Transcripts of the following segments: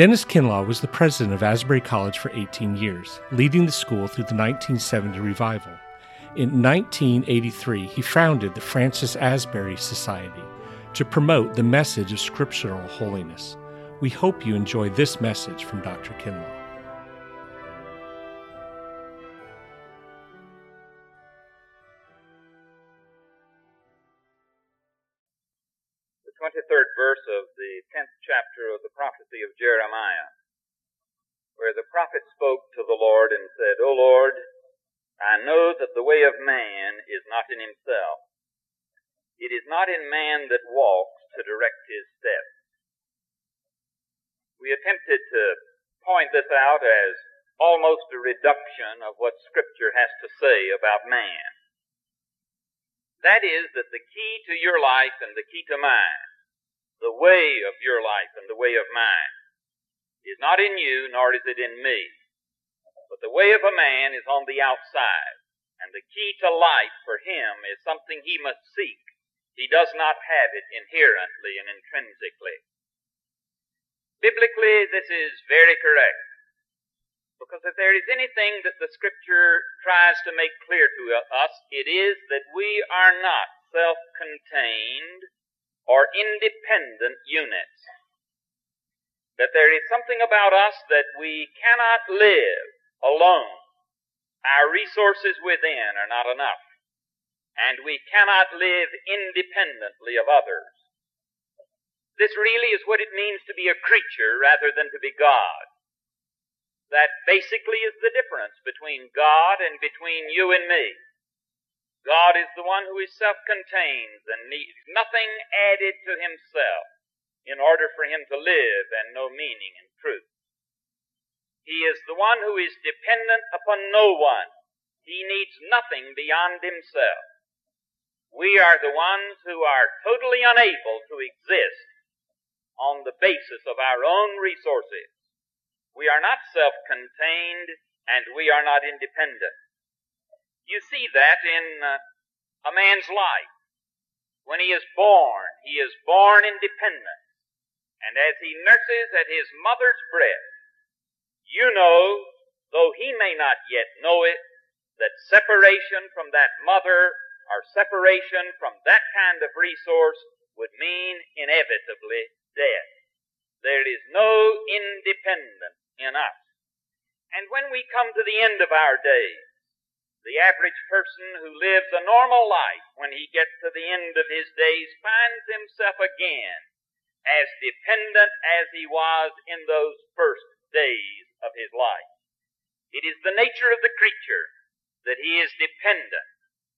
Dennis Kinlaw was the president of Asbury College for 18 years, leading the school through the 1970 revival. In 1983, he founded the Francis Asbury Society to promote the message of scriptural holiness. We hope you enjoy this message from Dr. Kinlaw. Where the prophet spoke to the Lord and said, O Lord, I know that the way of man is not in himself. It is not in man that walks to direct his steps. We attempted to point this out as almost a reduction of what Scripture has to say about man. That is that the key to your life and the key to mine, the way of your life and the way of mine, is not in you nor is it in me. But the way of a man is on the outside, and the key to life for him is something he must seek. He does not have it inherently and intrinsically. Biblically, this is very correct. Because if there is anything that the Scripture tries to make clear to us, it is that we are not self-contained or independent units. That there is something about us that we cannot live alone. Our resources within are not enough. And we cannot live independently of others. This really is what it means to be a creature rather than to be God. That basically is the difference between God and between you and me. God is the one who is self-contained and needs nothing added to himself in order for him to live and know meaning and truth. He is the one who is dependent upon no one. He needs nothing beyond himself. We are the ones who are totally unable to exist on the basis of our own resources. We are not self-contained and we are not independent. You see that in uh, a man's life. When he is born, he is born independent. And as he nurses at his mother's breast, you know, though he may not yet know it, that separation from that mother or separation from that kind of resource would mean inevitably death. There is no independence in us. And when we come to the end of our days, the average person who lives a normal life, when he gets to the end of his days, finds himself again as dependent as he was in those first days of his life. It is the nature of the creature that he is dependent,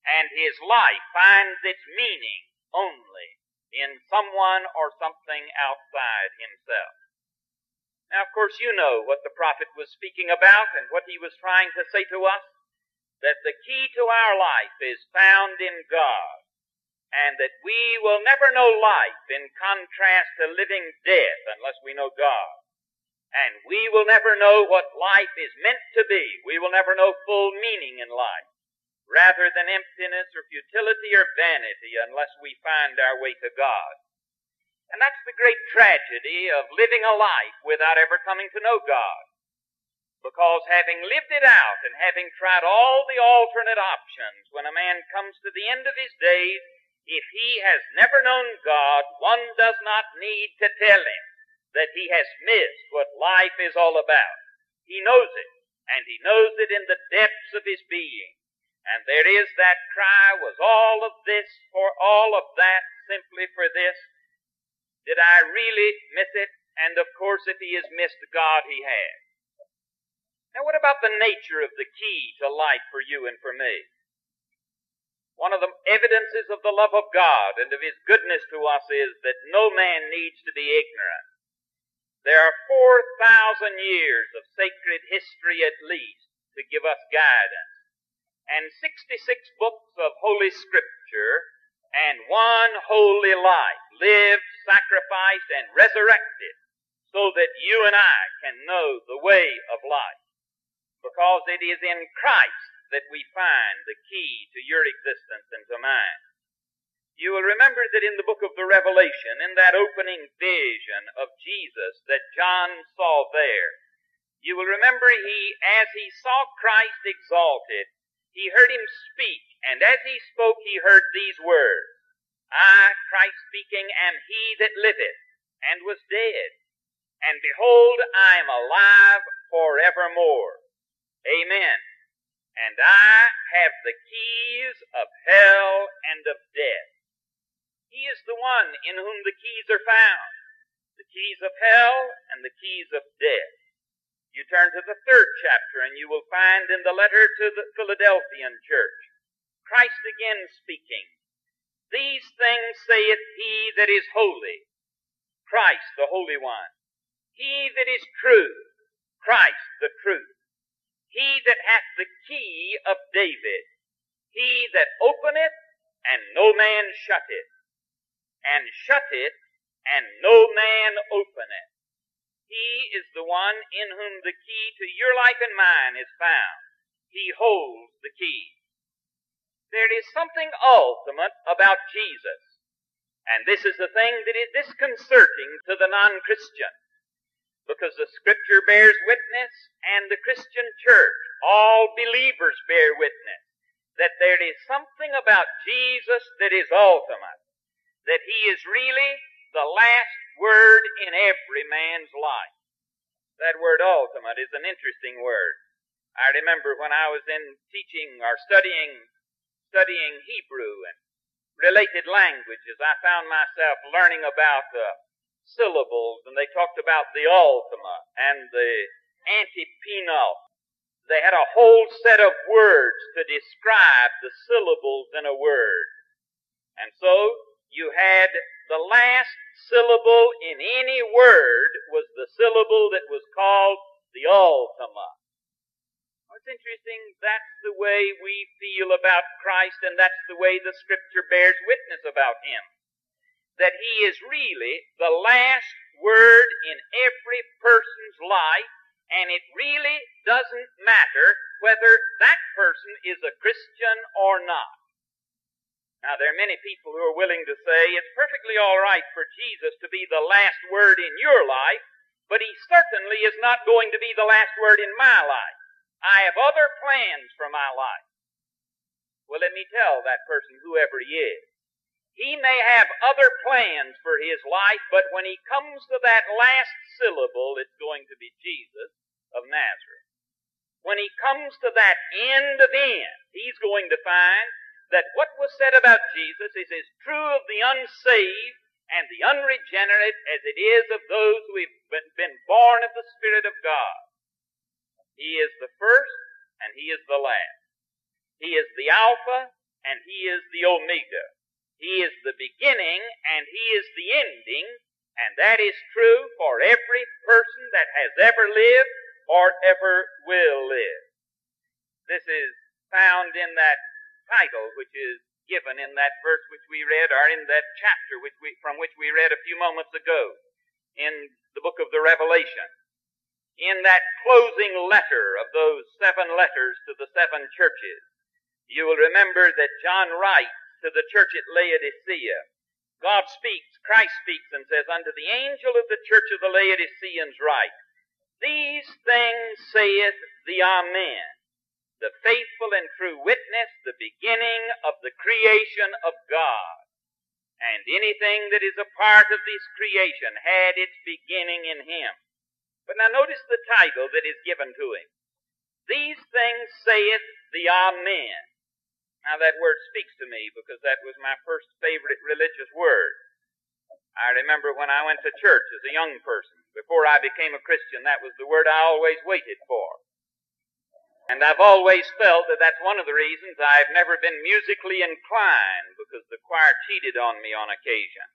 and his life finds its meaning only in someone or something outside himself. Now, of course, you know what the prophet was speaking about and what he was trying to say to us. That the key to our life is found in God, and that we will never know life in contrast to living death unless we know God. And we will never know what life is meant to be. We will never know full meaning in life, rather than emptiness or futility or vanity unless we find our way to God. And that's the great tragedy of living a life without ever coming to know God. Because having lived it out and having tried all the alternate options, when a man comes to the end of his days, if he has never known God, one does not need to tell him that he has missed what life is all about. He knows it, and he knows it in the depths of his being. And there is that cry, was all of this for all of that simply for this? Did I really miss it? And of course, if he has missed God, he has. Now, what about the nature of the key to life for you and for me? One of the evidences of the love of God and of His goodness to us is that no man needs to be ignorant. There are 4,000 years of sacred history at least to give us guidance, and 66 books of Holy Scripture, and one holy life, lived, sacrificed, and resurrected, so that you and I can know the way of life. Because it is in Christ that we find the key to your existence and to mine. You will remember that in the book of the Revelation, in that opening vision of Jesus that John saw there, you will remember he, as he saw Christ exalted, he heard him speak, and as he spoke, he heard these words I, Christ speaking, am he that liveth, and was dead. And behold, I am alive forevermore. Amen. And I have the keys of hell and of death. He is the one in whom the keys are found. The keys of hell and the keys of death. You turn to the third chapter and you will find in the letter to the Philadelphian church, Christ again speaking. These things saith he that is holy, Christ the Holy One. He that is true, Christ the truth. He that hath the key of David, he that openeth and no man shutteth, and shutteth and no man openeth. He is the one in whom the key to your life and mine is found. He holds the key. There is something ultimate about Jesus. And this is the thing that is disconcerting to the non-Christian. Because the scripture bears witness and the Christian church, all believers bear witness, that there is something about Jesus that is ultimate. That He is really the last word in every man's life. That word ultimate is an interesting word. I remember when I was in teaching or studying studying Hebrew and related languages, I found myself learning about the syllables, and they talked about the ultima and the antepenult. They had a whole set of words to describe the syllables in a word. And so you had the last syllable in any word was the syllable that was called the ultima. It's interesting, that's the way we feel about Christ, and that's the way the Scripture bears witness about Him. That He is really the last word in every person's life, and it really doesn't matter whether that person is a Christian or not. Now, there are many people who are willing to say it's perfectly all right for Jesus to be the last word in your life, but he certainly is not going to be the last word in my life. I have other plans for my life. Well, let me tell that person, whoever he is, he may have other plans for his life, but when he comes to that last syllable, it's going to be Jesus of Nazareth. When he comes to that end of end, he's going to find that what was said about Jesus is as true of the unsaved and the unregenerate as it is of those who have been born of the Spirit of God. He is the first and He is the last. He is the Alpha and He is the Omega. He is the beginning and He is the ending, and that is true for every person that has ever lived or ever will live. This is found in that title which is given in that verse which we read, or in that chapter which we, from which we read a few moments ago in the book of the Revelation. In that closing letter of those seven letters to the seven churches, you will remember that John writes to the church at Laodicea. God speaks, Christ speaks, and says, Unto the angel of the church of the Laodiceans write, These things saith the Amen the faithful and true witness, the beginning of the creation of God. And anything that is a part of this creation had its beginning in Him. But now notice the title that is given to Him. These things saith the Amen. Now that word speaks to me because that was my first favorite religious word. I remember when I went to church as a young person, before I became a Christian, that was the word I always waited for. And I've always felt that that's one of the reasons I've never been musically inclined because the choir cheated on me on occasion.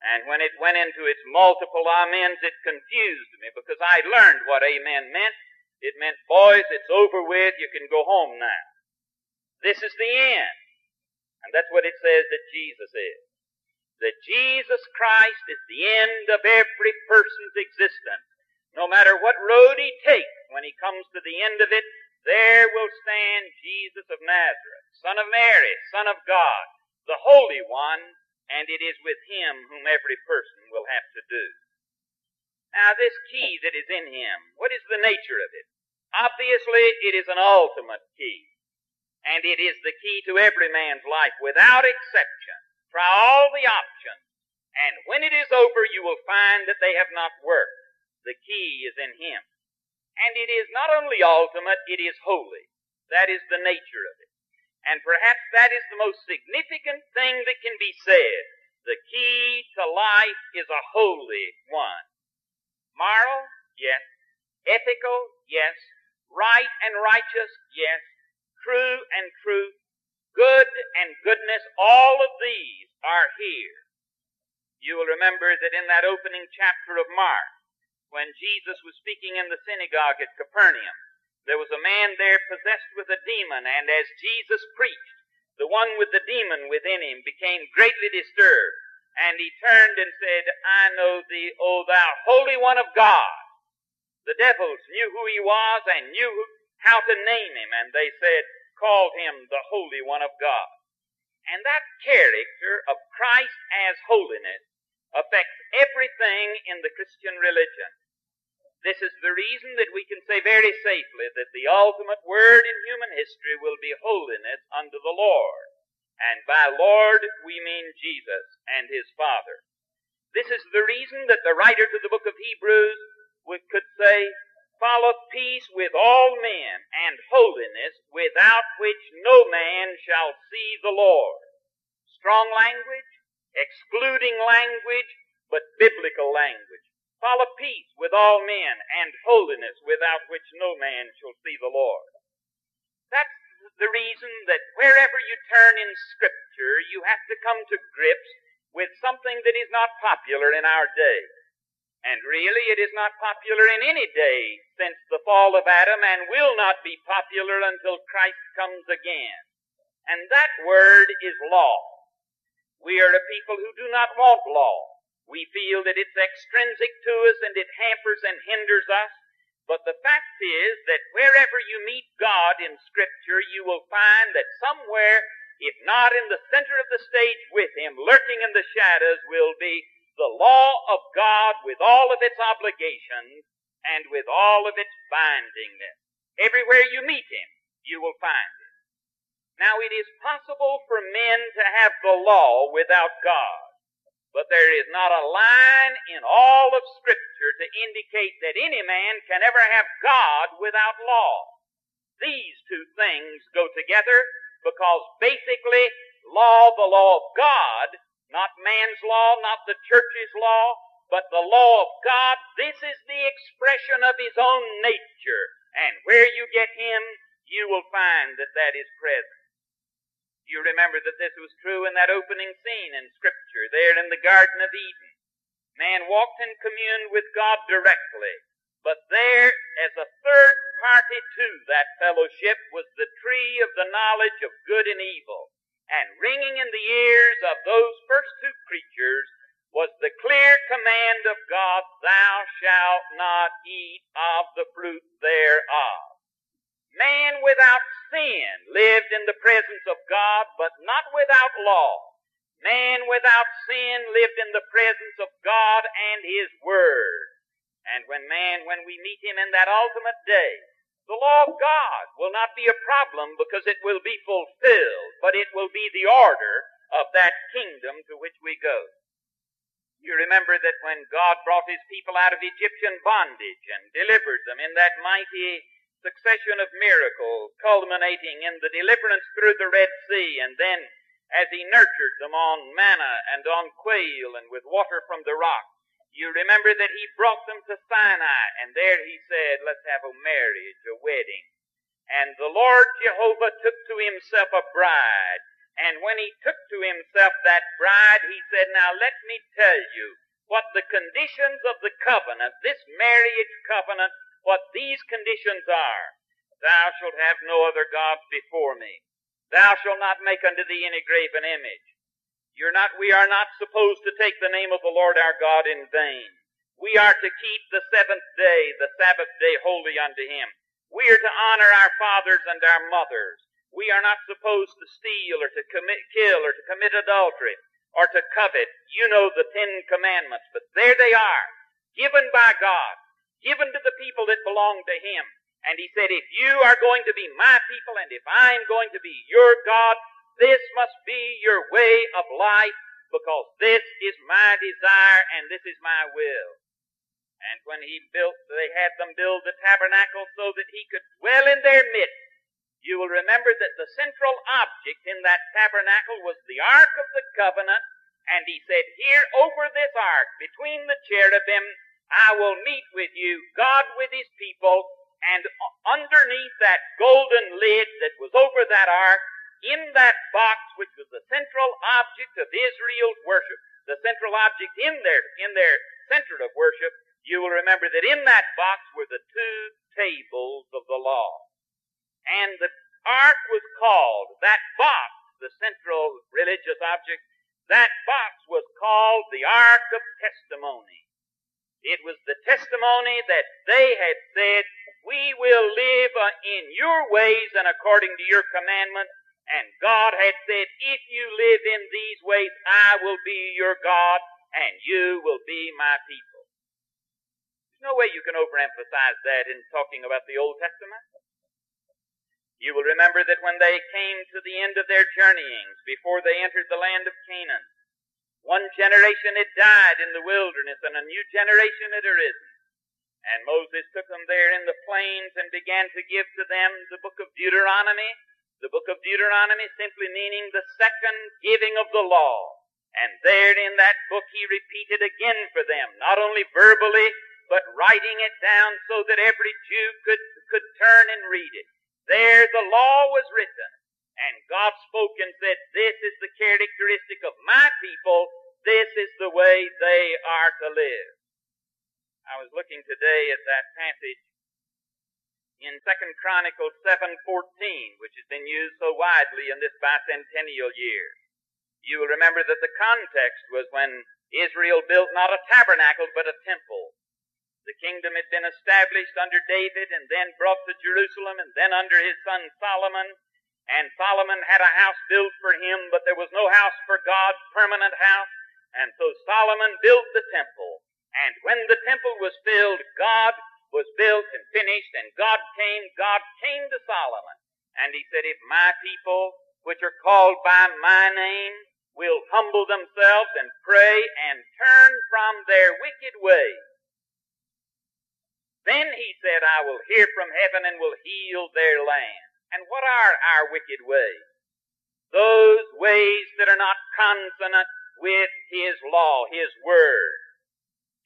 And when it went into its multiple amens, it confused me because I'd learned what amen meant. It meant, boys, it's over with, you can go home now. This is the end. And that's what it says that Jesus is. That Jesus Christ is the end of every person's existence. No matter what road he takes, when he comes to the end of it, there will stand Jesus of Nazareth, Son of Mary, Son of God, the Holy One, and it is with Him whom every person will have to do. Now, this key that is in Him, what is the nature of it? Obviously, it is an ultimate key. And it is the key to every man's life without exception. Try all the options. And when it is over, you will find that they have not worked. The key is in Him. And it is not only ultimate, it is holy. That is the nature of it. And perhaps that is the most significant thing that can be said. The key to life is a holy one. Moral? Yes. Ethical? Yes. Right and righteous? Yes. True and truth? Good and goodness? All of these are here. You will remember that in that opening chapter of Mark, when Jesus was speaking in the synagogue at Capernaum, there was a man there possessed with a demon, and as Jesus preached, the one with the demon within him became greatly disturbed, and he turned and said, I know thee, O thou Holy One of God. The devils knew who he was and knew how to name him, and they said, called him the Holy One of God. And that character of Christ as holiness affects everything in the Christian religion. This is the reason that we can say very safely that the ultimate word in human history will be holiness unto the Lord. And by Lord, we mean Jesus and His Father. This is the reason that the writer to the book of Hebrews could say, Follow peace with all men and holiness, without which no man shall see the Lord. Strong language, excluding language, but biblical language. Follow peace with all men and holiness without which no man shall see the Lord. That's the reason that wherever you turn in Scripture, you have to come to grips with something that is not popular in our day. And really, it is not popular in any day since the fall of Adam and will not be popular until Christ comes again. And that word is law. We are a people who do not want law. We feel that it's extrinsic to us and it hampers and hinders us. But the fact is that wherever you meet God in Scripture, you will find that somewhere, if not in the center of the stage with Him, lurking in the shadows, will be the law of God with all of its obligations and with all of its bindingness. Everywhere you meet Him, you will find it. Now, it is possible for men to have the law without God. But there is not a line in all of Scripture to indicate that any man can ever have God without law. These two things go together because basically law, the law of God, not man's law, not the church's law, but the law of God, this is the expression of His own nature. And where you get Him, you will find that that is present. You remember that this was true in that opening scene in Scripture, there in the Garden of Eden. Man walked and communed with God directly, but there, as a third party to that fellowship, was the tree of the knowledge of good and evil. And ringing in the ears of those first two creatures was the clear command of God, Thou shalt not eat of the fruit thereof. Man without sin lived in the presence of God, but not without law. Man without sin lived in the presence of God and His Word. And when man, when we meet Him in that ultimate day, the law of God will not be a problem because it will be fulfilled, but it will be the order of that kingdom to which we go. You remember that when God brought His people out of Egyptian bondage and delivered them in that mighty succession of miracles culminating in the deliverance through the Red Sea and then as he nurtured them on manna and on quail and with water from the rock. You remember that he brought them to Sinai and there he said, let's have a marriage, a wedding. And the Lord Jehovah took to himself a bride. And when he took to himself that bride, he said, now let me tell you what the conditions of the covenant, this marriage covenant, what these conditions are. Thou shalt have no other gods before me. Thou shalt not make unto thee any graven image. You're not, we are not supposed to take the name of the Lord our God in vain. We are to keep the seventh day, the Sabbath day, holy unto Him. We are to honor our fathers and our mothers. We are not supposed to steal or to commit, kill or to commit adultery or to covet. You know the Ten Commandments, but there they are, given by God, given to the people that belong to Him. And He said, if you are going to be my people and if I'm going to be your God, this must be your way of life because this is my desire and this is my will. And when he built, they had them build the tabernacle so that he could dwell in their midst. You will remember that the central object in that tabernacle was the Ark of the Covenant, and he said, Here over this ark, between the cherubim, I will meet with you, God with his people, and underneath that golden lid that was over that ark, in that box which was the central object of Israel's worship, the central object in their, in their center of worship, you will remember that in that box were the two tables of the law. And the ark was called, that box, the central religious object, that box was called the Ark of Testimony. It was the testimony that they had said, We will live uh, in your ways and according to your commandments. And God had said, If you live in these ways, I will be your God and you will be my people. There's no way you can overemphasize that in talking about the Old Testament. You will remember that when they came to the end of their journeyings, before they entered the land of Canaan, one generation had died in the wilderness and a new generation had arisen. And Moses took them there in the plains and began to give to them the book of Deuteronomy. The book of Deuteronomy simply meaning the second giving of the law. And there in that book he repeated again for them, not only verbally, but writing it down so that every Jew could, could turn and read it. There the law was written, and God spoke and said, This is the characteristic of my people, this is the way they are to live. I was looking today at that passage in Second Chronicles 7:14, which has been used so widely in this bicentennial year. You will remember that the context was when Israel built not a tabernacle but a temple. The kingdom had been established under David and then brought to Jerusalem and then under his son Solomon. And Solomon had a house built for him, but there was no house for God's permanent house. And so Solomon built the temple. And when the temple was filled, God was built and finished, and God came, God came to Solomon. And he said, If my people, which are called by my name, will humble themselves and pray and turn from their wicked ways, then he said, I will hear from heaven and will heal their land. And what are our wicked ways? Those ways that are not consonant with his law, his word.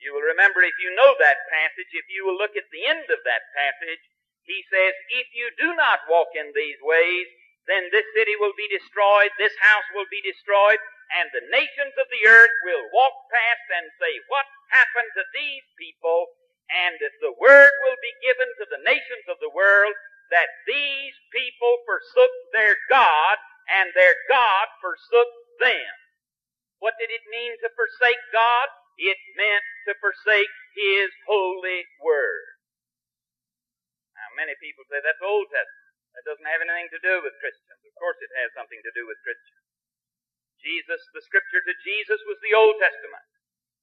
You will remember if you know that passage, if you will look at the end of that passage, he says, If you do not walk in these ways, then this city will be destroyed, this house will be destroyed, and the nations of the earth will walk past and say, What happened to these people? And the word will be given to the nations of the world that these people forsook their God and their God forsook them. What did it mean to forsake God? It meant to forsake His holy word. Now, many people say that's Old Testament. That doesn't have anything to do with Christians. Of course, it has something to do with Christians. Jesus, the scripture to Jesus was the Old Testament.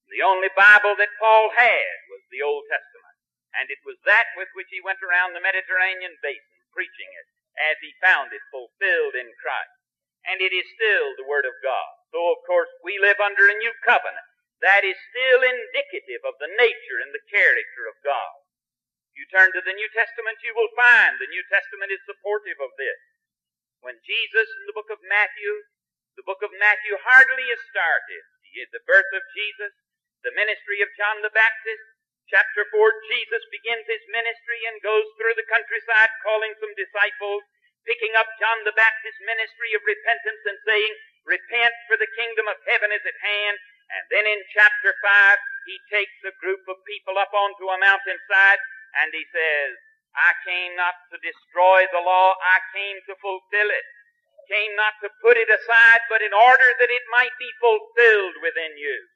The only Bible that Paul had was the Old Testament. And it was that with which he went around the Mediterranean basin, preaching it as he found it fulfilled in Christ. And it is still the Word of God. So, of course, we live under a new covenant. That is still indicative of the nature and the character of God. If you turn to the New Testament, you will find the New Testament is supportive of this. When Jesus in the book of Matthew, the book of Matthew hardly is started. The birth of Jesus, the ministry of John the Baptist. Chapter 4, Jesus begins his ministry and goes through the countryside calling some disciples, picking up John the Baptist's ministry of repentance and saying, Repent, for the kingdom of heaven is at hand. And then in chapter 5, he takes a group of people up onto a mountainside and he says, I came not to destroy the law, I came to fulfill it. Came not to put it aside, but in order that it might be fulfilled within you.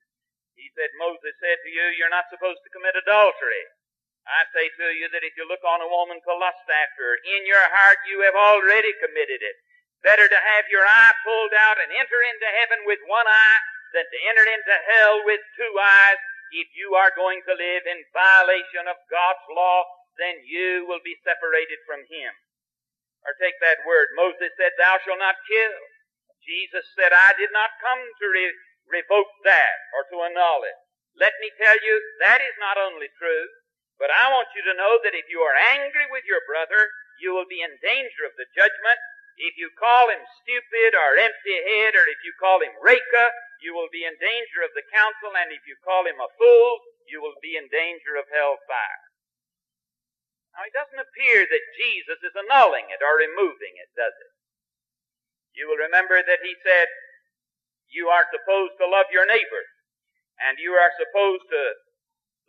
He said, Moses said to you, you're not supposed to commit adultery. I say to you that if you look on a woman to lust after her, in your heart you have already committed it. Better to have your eye pulled out and enter into heaven with one eye than to enter into hell with two eyes. If you are going to live in violation of God's law, then you will be separated from Him. Or take that word. Moses said, Thou shalt not kill. Jesus said, I did not come to re- revoke that or to annul it. Let me tell you, that is not only true, but I want you to know that if you are angry with your brother, you will be in danger of the judgment. If you call him stupid or empty head, or if you call him Raca, you will be in danger of the council, and if you call him a fool, you will be in danger of hell fire. Now, it doesn't appear that Jesus is annulling it or removing it, does it? You will remember that he said, You are supposed to love your neighbor, and you are supposed to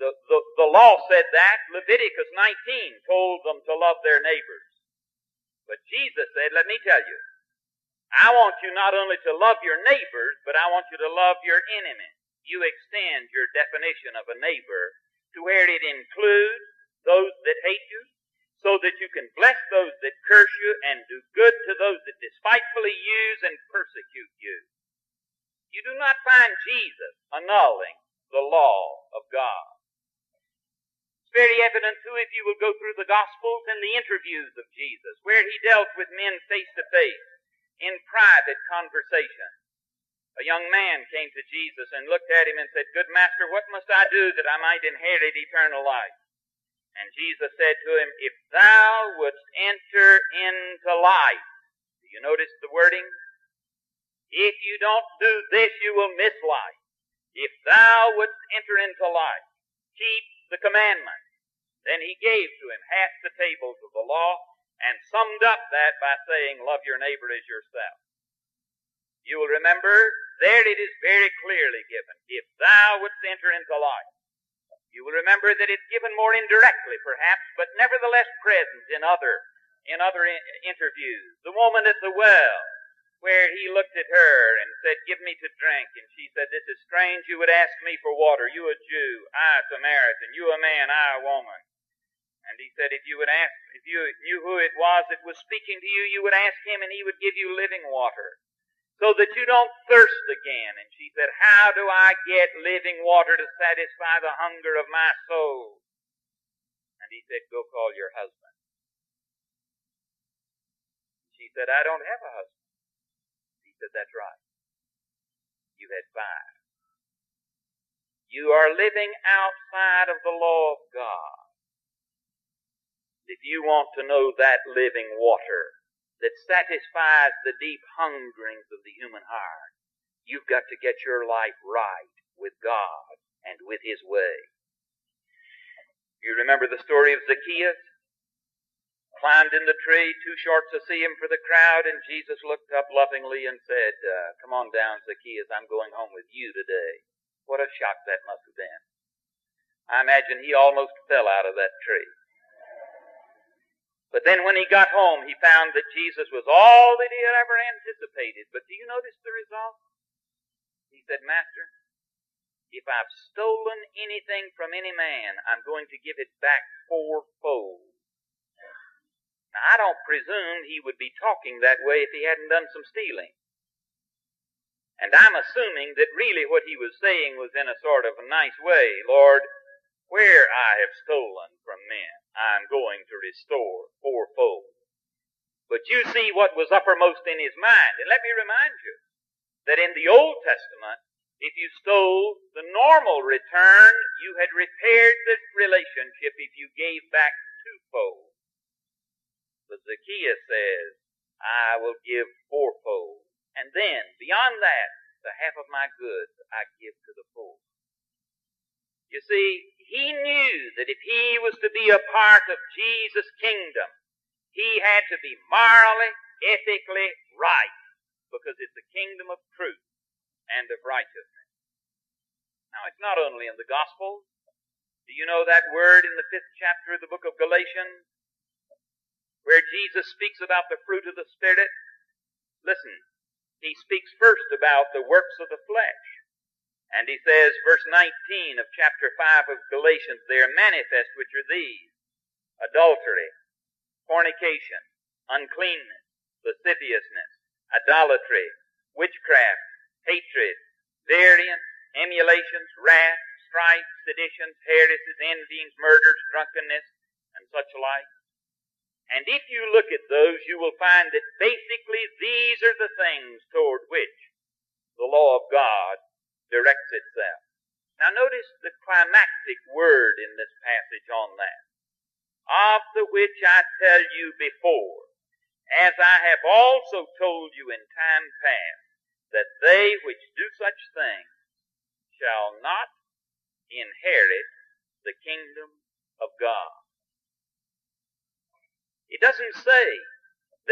the, the, the law said that. Leviticus 19 told them to love their neighbors. But Jesus said, let me tell you, I want you not only to love your neighbors, but I want you to love your enemy. You extend your definition of a neighbor to where it includes those that hate you, so that you can bless those that curse you and do good to those that despitefully use and persecute you. You do not find Jesus annulling the law of God It's very evident too if you will go through the Gospels and the interviews of Jesus, where he dealt with men face to face in private conversation. A young man came to Jesus and looked at him and said, Good master, what must I do that I might inherit eternal life? And Jesus said to him, If thou wouldst enter into life, do you notice the wording? If you don't do this, you will miss life. If thou wouldst enter into life, keep the commandment. Then he gave to him half the tables of the law and summed up that by saying, Love your neighbor as yourself. You will remember, there it is very clearly given. If thou wouldst enter into life. You will remember that it's given more indirectly, perhaps, but nevertheless present in other, in other interviews. The woman at the well, where he looked at her and said, Give me to drink. And she said, This is strange. You would ask me for water. You a Jew, I a Samaritan. You a man, I a woman. And he said, If you would ask, if you knew who it was that was speaking to you, you would ask him and he would give you living water so that you don't thirst again. And she said, How do I get living water to satisfy the hunger of my soul? And he said, Go call your husband. She said, I don't have a husband. Said, That's right. You had five. You are living outside of the law of God if you want to know that living water that satisfies the deep hungerings of the human heart, you've got to get your life right with God and with His way. You remember the story of Zacchaeus? Climbed in the tree, too short to see him for the crowd, and Jesus looked up lovingly and said, uh, Come on down, Zacchaeus, I'm going home with you today. What a shock that must have been. I imagine he almost fell out of that tree. But then when he got home, he found that Jesus was all that he had ever anticipated. But do you notice the result? He said, Master, if I've stolen anything from any man, I'm going to give it back fourfold. Now, I don't presume he would be talking that way if he hadn't done some stealing. And I'm assuming that really what he was saying was in a sort of a nice way. Lord, where I have stolen from men, I'm going to restore fourfold. But you see what was uppermost in his mind. And let me remind you that in the Old Testament, if you stole the normal return, you had repaired the relationship if you gave back twofold. But Zacchaeus says, I will give fourfold. And then, beyond that, the half of my goods I give to the poor. You see, he knew that if he was to be a part of Jesus' kingdom, he had to be morally, ethically right, because it's a kingdom of truth and of righteousness. Now, it's not only in the Gospels. Do you know that word in the fifth chapter of the book of Galatians, where Jesus speaks about the fruit of the Spirit? Listen, he speaks first about the works of the flesh. And he says, verse 19 of chapter 5 of Galatians, they are manifest, which are these adultery, fornication, uncleanness, lasciviousness, idolatry, witchcraft, hatred, variance, emulations, wrath, strife, seditions, heresies, envyings, murders, drunkenness, and such like. And if you look at those, you will find that basically these are the things toward which the law of God directs itself. Now notice the climactic word in this passage on that. Of the which I tell you before, as I have also told you in time past, that they which do such things shall not inherit the kingdom of God. It doesn't say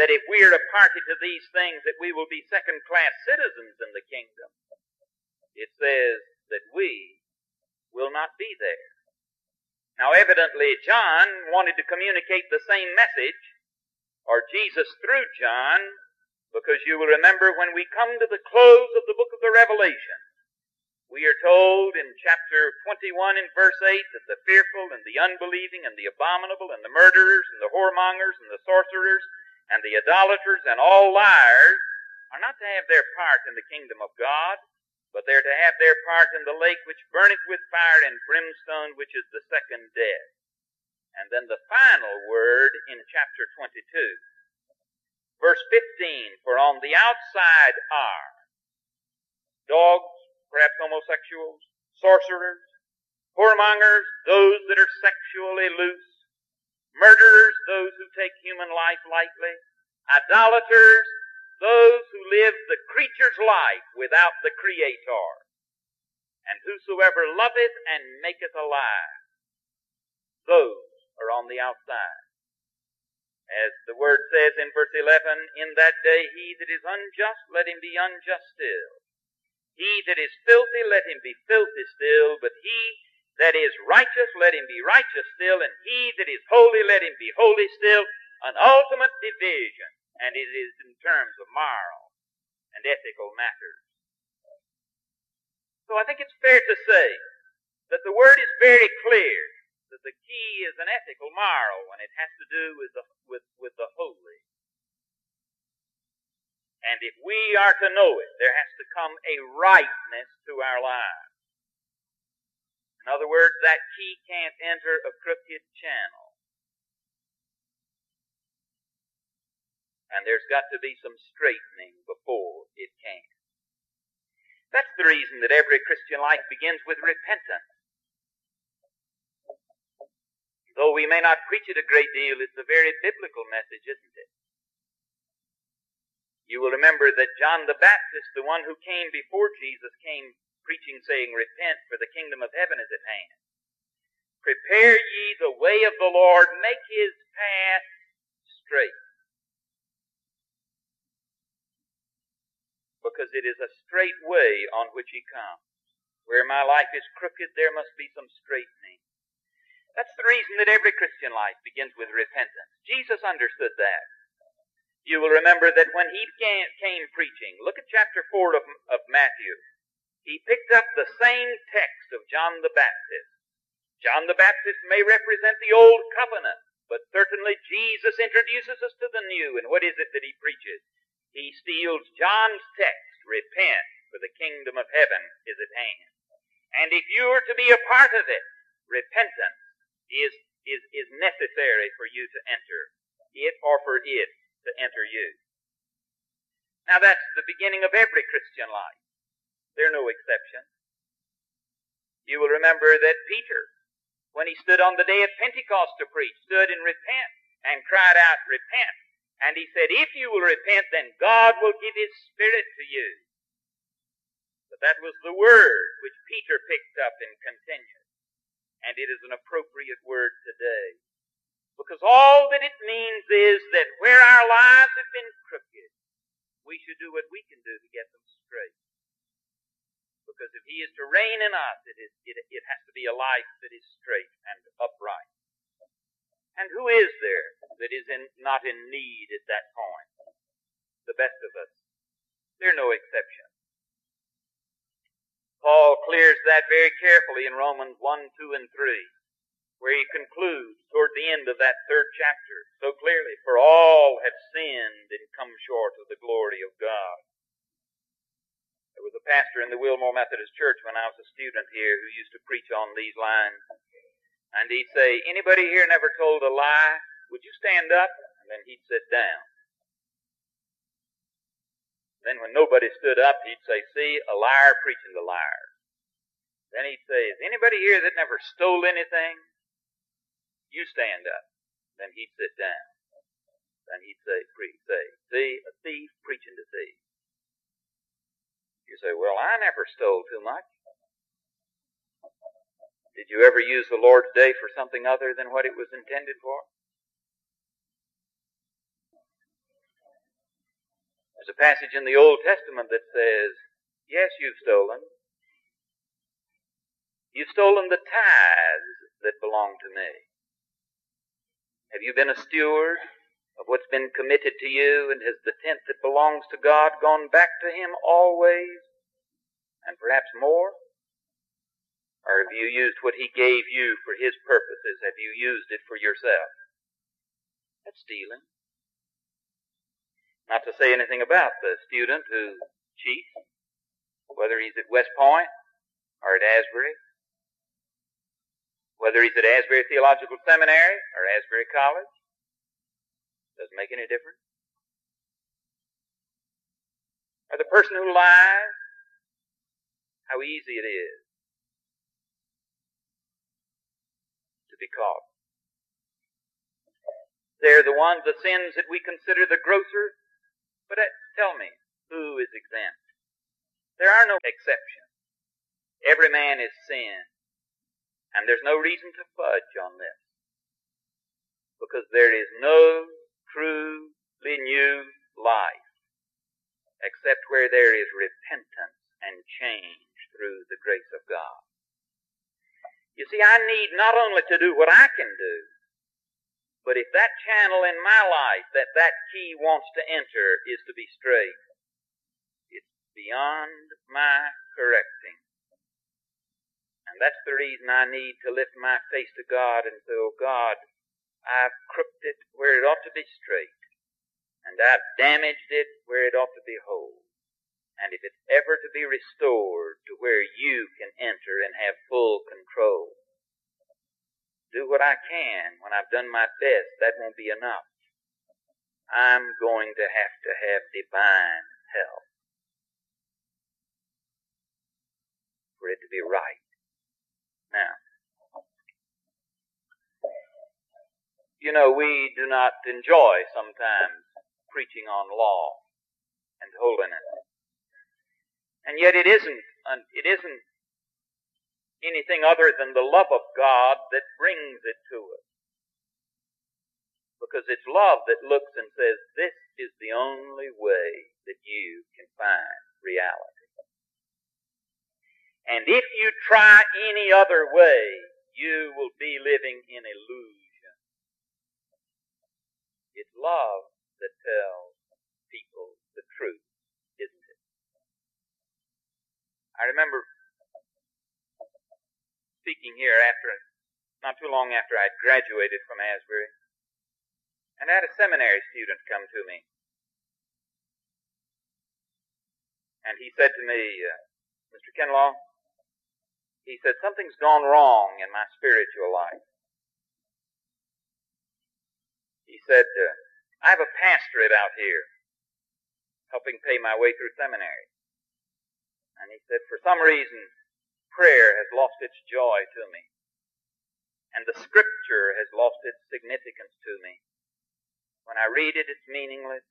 that if we are a party to these things that we will be second class citizens in the kingdom it says that we will not be there. Now, evidently, John wanted to communicate the same message, or Jesus through John, because you will remember when we come to the close of the book of the Revelation, we are told in chapter 21 in verse 8 that the fearful and the unbelieving and the abominable and the murderers and the whoremongers and the sorcerers and the idolaters and all liars are not to have their part in the kingdom of God, but they're to have their part in the lake which burneth with fire and brimstone, which is the second death. And then the final word in chapter 22. Verse 15, for on the outside are dogs, perhaps homosexuals, sorcerers, whoremongers, those that are sexually loose, murderers, those who take human life lightly, idolaters, those who live the creature's life without the Creator. And whosoever loveth and maketh a lie, those are on the outside. As the word says in verse 11, in that day he that is unjust, let him be unjust still. He that is filthy, let him be filthy still. But he that is righteous, let him be righteous still. And he that is holy, let him be holy still. An ultimate division and it is in terms of moral and ethical matters. So I think it's fair to say that the word is very clear that the key is an ethical moral when it has to do with the, with, with the holy. And if we are to know it, there has to come a rightness to our lives. In other words, that key can't enter a crooked channel. and there's got to be some straightening before it can. That's the reason that every Christian life begins with repentance. Though we may not preach it a great deal, it's a very biblical message, isn't it? You will remember that John the Baptist, the one who came before Jesus, came preaching, saying, Repent, for the kingdom of heaven is at hand. Prepare ye the way of the Lord, make his path straight. because it is a straight way on which he comes. Where my life is crooked, there must be some straightening. That's the reason that every Christian life begins with repentance. Jesus understood that. You will remember that when he came, preaching, look at chapter 4 of, of Matthew. He picked up the same text of John the Baptist. John the Baptist may represent the old covenant, but certainly Jesus introduces us to the new. And what is it that he preaches? he steals John's text, repent, for the kingdom of heaven is at hand. And if you are to be a part of it, repentance is, is, is necessary for you to enter it or for it to enter you. Now that's the beginning of every Christian life. There are no exceptions. You will remember that Peter, when he stood on the day of Pentecost to preach, stood and repent and cried out, repent, and he said, if you will repent, then God will give his spirit to you. But that was the word which Peter picked up and continued. And it is an appropriate word today. Because all that it means is that where our lives have been crooked, we should do what we can do to get them straight. Because if he is to reign in us, it, is, it, it has to be a life that is straight and upright. And who is there that is in, not in need at that point? The best of us. There are no exceptions. Paul clears that very carefully in Romans 1, 2, and 3, where he concludes toward the end of that third chapter so clearly, For all have sinned and come short of the glory of God. There was a pastor in the Wilmore Methodist Church when I was a student here who used to preach on these lines. And he'd say, Anybody here never told a lie? Would you stand up? And then he'd sit down. Then when nobody stood up, he'd say, See, a liar preaching to liars. Then he'd say, Is anybody here that never stole anything? You stand up. Then he'd sit down. Then he'd say, pre- say, See, a thief preaching to thieves. You say, Well, I never stole too much. Did you ever use the Lord's day for something other than what it was intended for? There's a passage in the Old Testament that says, Yes, you've stolen. You've stolen the tithes that belong to me. Have you been a steward of what's been committed to you, and has the tenth that belongs to God gone back to Him always, and perhaps more? Or have you used what He gave you for His purposes? Have you used it for yourself? That's stealing. Not to say anything about the student who cheats, whether he's at West Point or at Asbury, whether he's at Asbury Theological Seminary or Asbury College. Doesn't make any difference. Or the person who lies, how easy it is to be caught. They're the ones, the sins that we consider the grosser but uh, tell me, who is exempt? There are no exceptions. Every man is sin. And there's no reason to fudge on this. Because there is no truly new life except where there is repentance and change through the grace of God. You see, I need not only to do what I can do, but if that channel in my life that that key wants to enter is to be straight, it's beyond my correcting. And that's the reason I need to lift my face to God and say, Oh God, I've crooked it where it ought to be straight. And I've damaged it where it ought to be whole. And if it's ever to be restored to where you can enter and have full control, do what I can. When I've done my best, that won't be enough. I'm going to have to have divine help for it to be right. Now, you know, we do not enjoy sometimes preaching on law and holiness. And yet it isn't, it isn't anything other than the love of God that brings it to us. Because it's love that looks and says, this is the only way that you can find reality. And if you try any other way, you will be living in illusion. It's love that tells people the truth, isn't it? I remember speaking here after, not too long after I'd graduated from Asbury. And I had a seminary student come to me. And he said to me, uh, Mr. Kinlaw, he said, something's gone wrong in my spiritual life. He said, uh, I have a pastorate out here helping pay my way through seminary. And he said, for some reason, prayer has lost its joy to me. And the scripture has lost its significance to me. When I read it, it's meaningless.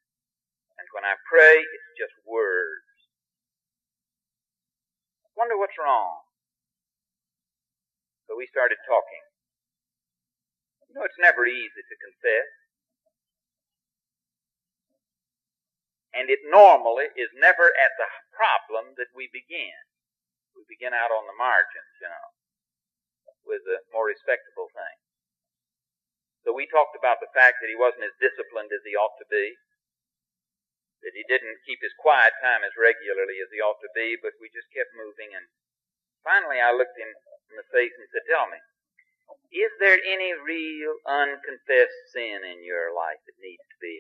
And when I pray, it's just words. I wonder what's wrong. So we started talking. You know, it's never easy to confess. And it normally is never at the problem that we begin we begin out on the margins, you know, with the more respectable thing. So we talked about the fact that he wasn't as disciplined as he ought to be, that he didn't keep his quiet time as regularly as he ought to be, but we just kept moving and Finally, I looked him in the face and said, Tell me, is there any real unconfessed sin in your life that needs to be,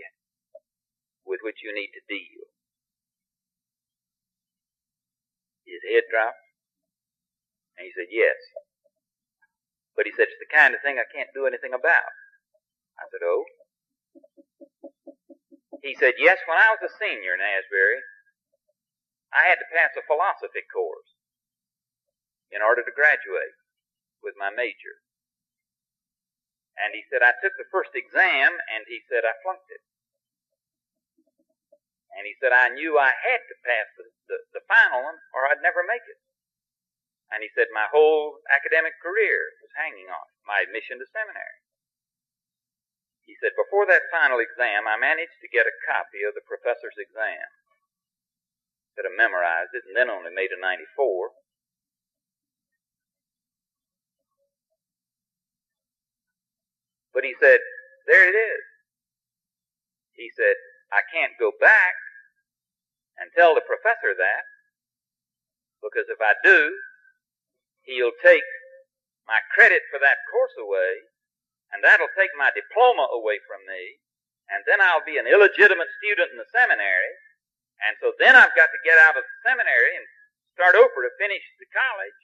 with which you need to deal? His head dropped, and he said, Yes. But he said, It's the kind of thing I can't do anything about. I said, Oh? He said, Yes, when I was a senior in Asbury, I had to pass a philosophy course in order to graduate with my major. And he said, I took the first exam, and he said, I flunked it. And he said, I knew I had to pass the, the, the final one, or I'd never make it. And he said, my whole academic career was hanging on my admission to seminary. He said, before that final exam, I managed to get a copy of the professor's exam. Said I memorized it, and then only made a 94. But he said, there it is. He said, I can't go back and tell the professor that, because if I do, he'll take my credit for that course away, and that'll take my diploma away from me, and then I'll be an illegitimate student in the seminary, and so then I've got to get out of the seminary and start over to finish the college.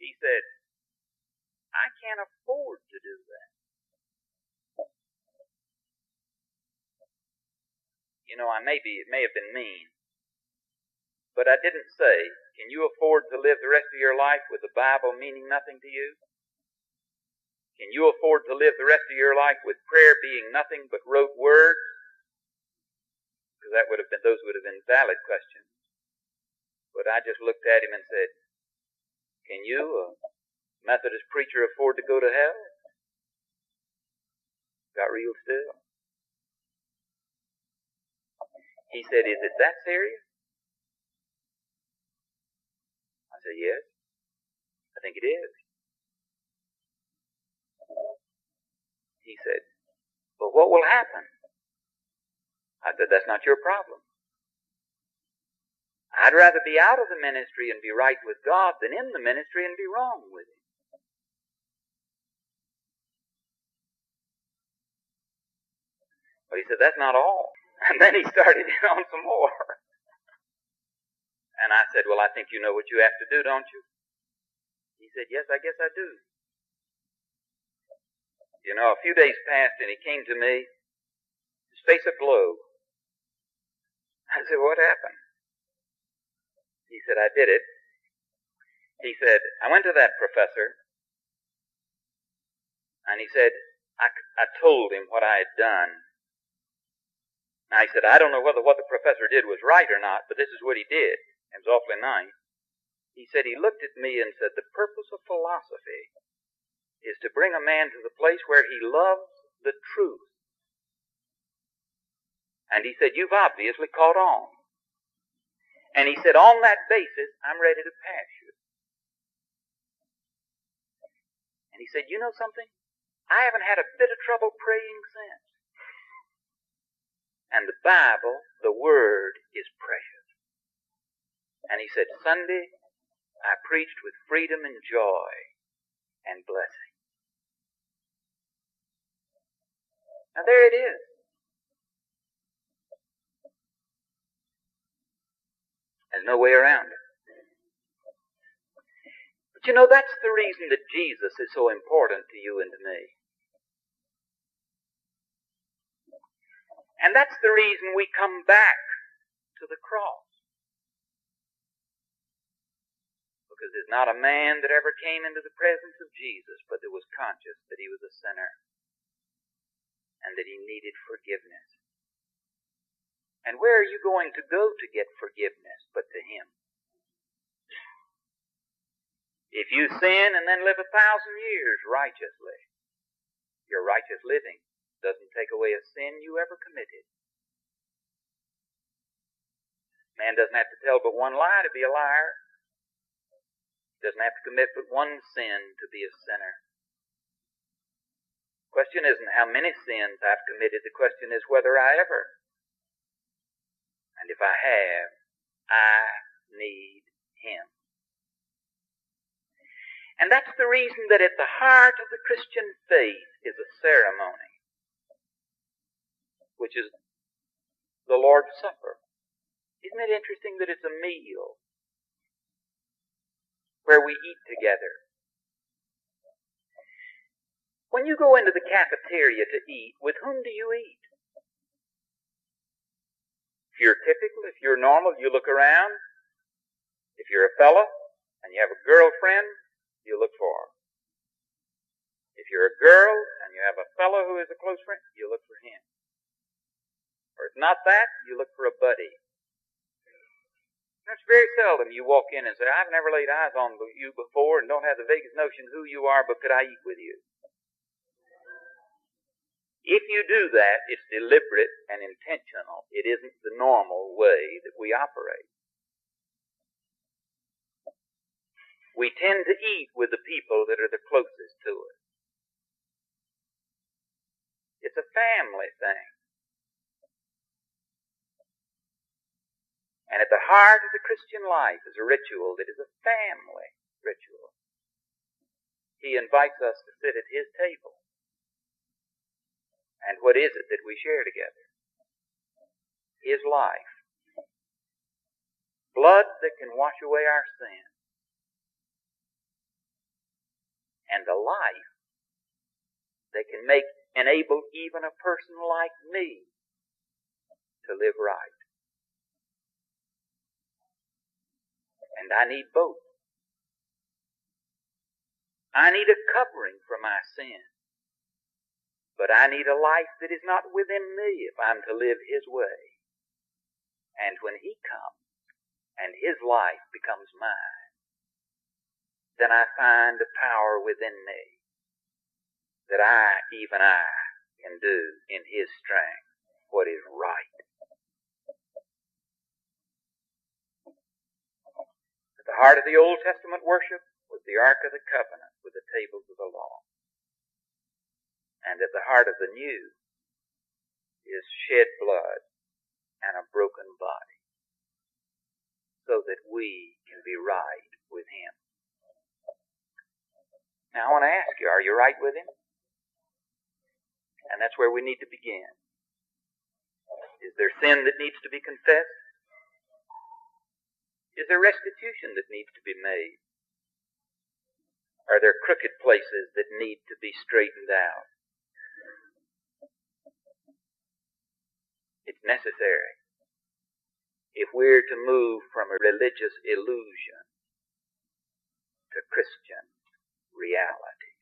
He said, I can't afford to do that. You know, I may be, it may have been mean, but I didn't say, can you afford to live the rest of your life with the Bible meaning nothing to you? Can you afford to live the rest of your life with prayer being nothing but rote words? Because that would have been, those would have been valid questions. But I just looked at him and said, can you, a Methodist preacher, afford to go to hell? Got real still. He said, Is it that serious? I said, Yes. I think it is. He said, But what will happen? I said, That's not your problem. I'd rather be out of the ministry and be right with God than in the ministry and be wrong with Him. But he said, That's not all. And then he started in on some more. And I said, Well, I think you know what you have to do, don't you? He said, Yes, I guess I do. You know, a few days passed and he came to me, his face aglow. I said, What happened? He said, I did it. He said, I went to that professor and he said, I, I told him what I had done he said, I don't know whether what the professor did was right or not, but this is what he did. And It was awfully nice. He said he looked at me and said, the purpose of philosophy is to bring a man to the place where he loves the truth. And he said, you've obviously caught on. And he said, on that basis, I'm ready to pass you. And he said, you know something? I haven't had a bit of trouble praying since. And the Bible, the Word, is precious. And he said, Sunday, I preached with freedom and joy and blessing. Now there it is. There's no way around it. But you know, that's the reason that Jesus is so important to you and to me. And that's the reason we come back to the cross. Because there's not a man that ever came into the presence of Jesus but that was conscious that he was a sinner and that he needed forgiveness. And where are you going to go to get forgiveness but to him? If you sin and then live a thousand years righteously, your righteous living doesn't take away a sin you ever committed. Man doesn't have to tell but one lie to be a liar. He doesn't have to commit but one sin to be a sinner. The question isn't how many sins I've committed. The question is whether I ever. And if I have, I need Him. And that's the reason that at the heart of the Christian faith is a ceremony, which is the Lord's Supper. Isn't it interesting that it's a meal where we eat together? When you go into the cafeteria to eat, with whom do you eat? If you're typical, if you're normal, you look around. If you're a fella and you have a girlfriend, you look for her. If you're a girl and you have a fellow who is a close friend, you look for him. Or if not that, you look for a buddy. It's very seldom you walk in and say, I've never laid eyes on you before and don't have the vaguest notion who you are, but could I eat with you? If you do that, it's deliberate and intentional. It isn't the normal way that we operate. We tend to eat with the people that are the closest to us. It's a family thing. And at the heart of the Christian life is a ritual that is a family ritual. He invites us to sit at his table. And what is it that we share together? His life. Blood that can wash away our sin. And a life that can make, enable even a person like me to live right. And I need both. I need a covering for my sin. But I need a life that is not within me if I'm to live His way. And when He comes and His life becomes mine, then I find a power within me that I, even I, can do in His strength what is right. The heart of the Old Testament worship was the Ark of the Covenant with the tables of the law. And at the heart of the new is shed blood and a broken body so that we can be right with Him. Now I want to ask you, are you right with Him? And that's where we need to begin. Is there sin that needs to be confessed? Is there restitution that needs to be made? Are there crooked places that need to be straightened out? It's necessary if we're to move from a religious illusion to Christian reality.